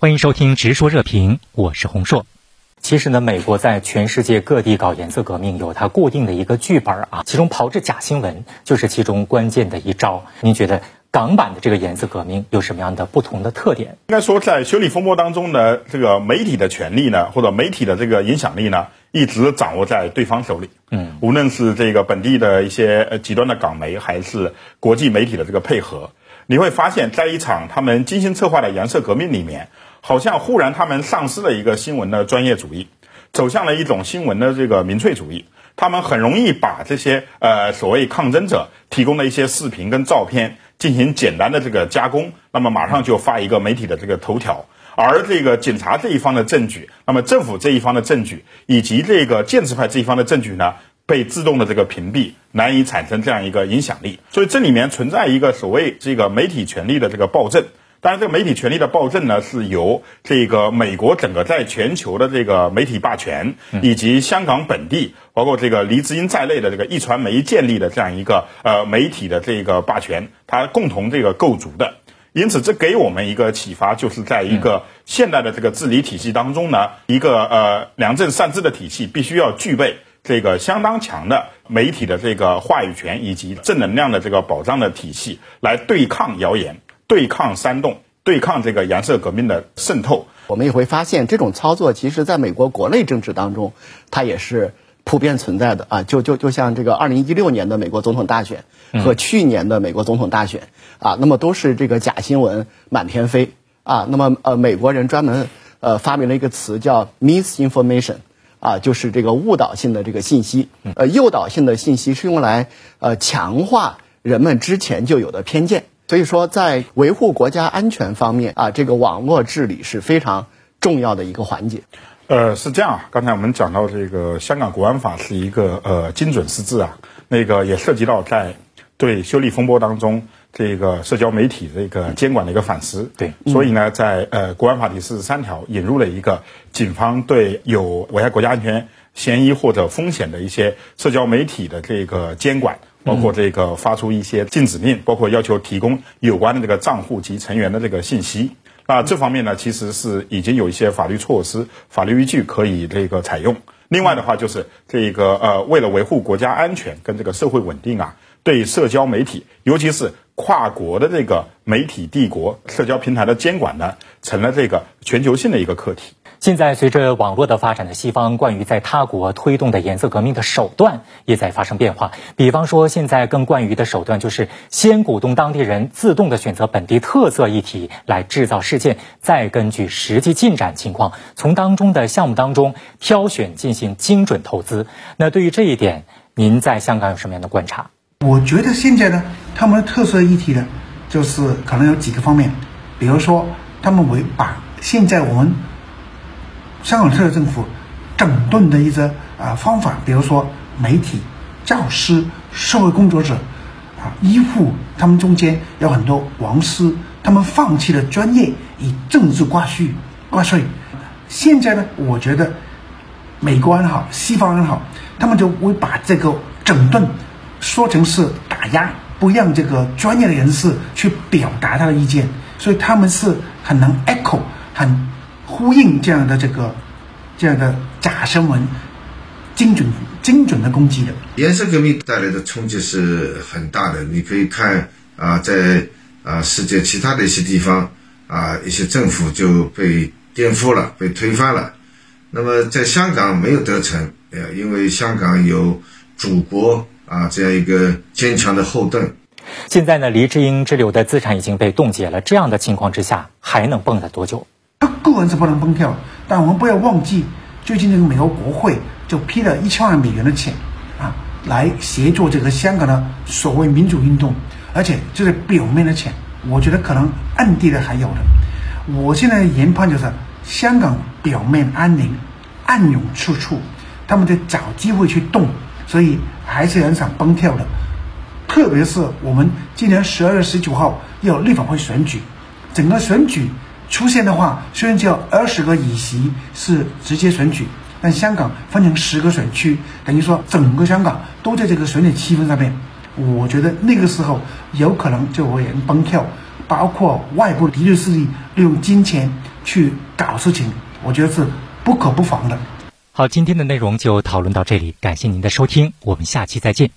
欢迎收听《直说热评》，我是洪硕。其实呢，美国在全世界各地搞颜色革命有它固定的一个剧本啊，其中炮制假新闻就是其中关键的一招。您觉得港版的这个颜色革命有什么样的不同的特点？应该说，在修理风波当中呢，这个媒体的权利呢，或者媒体的这个影响力呢，一直掌握在对方手里。嗯，无论是这个本地的一些呃极端的港媒，还是国际媒体的这个配合，你会发现在一场他们精心策划的颜色革命里面。好像忽然他们丧失了一个新闻的专业主义，走向了一种新闻的这个民粹主义。他们很容易把这些呃所谓抗争者提供的一些视频跟照片进行简单的这个加工，那么马上就发一个媒体的这个头条。而这个警察这一方的证据，那么政府这一方的证据，以及这个建制派这一方的证据呢，被自动的这个屏蔽，难以产生这样一个影响力。所以这里面存在一个所谓这个媒体权利的这个暴政。当然，这个媒体权利的暴政呢，是由这个美国整个在全球的这个媒体霸权，以及香港本地，包括这个黎智英在内的这个一传媒建立的这样一个呃媒体的这个霸权，它共同这个构筑的。因此，这给我们一个启发，就是在一个现代的这个治理体系当中呢，一个呃良政善治的体系，必须要具备这个相当强的媒体的这个话语权以及正能量的这个保障的体系，来对抗谣言。对抗煽动，对抗这个颜色革命的渗透，我们也会发现这种操作，其实在美国国内政治当中，它也是普遍存在的啊。就就就像这个二零一六年的美国总统大选和去年的美国总统大选啊，那么都是这个假新闻满天飞啊。那么呃，美国人专门呃发明了一个词叫 misinformation 啊，就是这个误导性的这个信息。呃，诱导性的信息是用来呃强化人们之前就有的偏见。所以说，在维护国家安全方面啊，这个网络治理是非常重要的一个环节。呃，是这样啊。刚才我们讲到这个香港国安法是一个呃精准施治啊，那个也涉及到在对修例风波当中这个社交媒体这个监管的一个反思。对，所以呢，在呃国安法第四十三条引入了一个警方对有危害国家安全嫌疑或者风险的一些社交媒体的这个监管。包括这个发出一些禁止令，包括要求提供有关的这个账户及成员的这个信息。那这方面呢，其实是已经有一些法律措施、法律依据可以这个采用。另外的话，就是这个呃，为了维护国家安全跟这个社会稳定啊，对社交媒体，尤其是跨国的这个媒体帝国、社交平台的监管呢，成了这个全球性的一个课题。现在随着网络的发展的西方关于在他国推动的颜色革命的手段也在发生变化。比方说，现在更惯于的手段就是先鼓动当地人自动的选择本地特色议题来制造事件，再根据实际进展情况从当中的项目当中挑选进行精准投资。那对于这一点，您在香港有什么样的观察？我觉得现在呢，他们的特色议题呢，就是可能有几个方面，比如说他们会把现在我们。香港特区政府整顿的一些啊方法，比如说媒体、教师、社会工作者啊，医护，他们中间有很多王师，他们放弃了专业，以政治挂虚挂帅。现在呢，我觉得美国人好，西方人好，他们就会把这个整顿说成是打压，不让这个专业的人士去表达他的意见，所以他们是很能 echo 很。呼应这样的这个这样的假新闻，精准精准的攻击的颜色革命带来的冲击是很大的。你可以看啊，在啊世界其他的一些地方啊，一些政府就被颠覆了，被推翻了。那么在香港没有得逞，呃，因为香港有祖国啊这样一个坚强的后盾。现在呢，黎智英之流的资产已经被冻结了，这样的情况之下，还能蹦跶多久？他个人是不能蹦跳，但我们不要忘记，最近这个美国国会就批了一千万美元的钱，啊，来协助这个香港的所谓民主运动，而且这是表面的钱，我觉得可能暗地的还有的。我现在研判就是，香港表面安宁，暗涌处处，他们在找机会去动，所以还是很想崩跳的。特别是我们今年十二月十九号要立法会选举，整个选举。出现的话，虽然只有二十个议席是直接选举，但香港分成十个选区，等于说整个香港都在这个选举气氛上面。我觉得那个时候有可能就会崩跳，包括外部敌对势力利用金钱去搞事情，我觉得是不可不防的。好，今天的内容就讨论到这里，感谢您的收听，我们下期再见。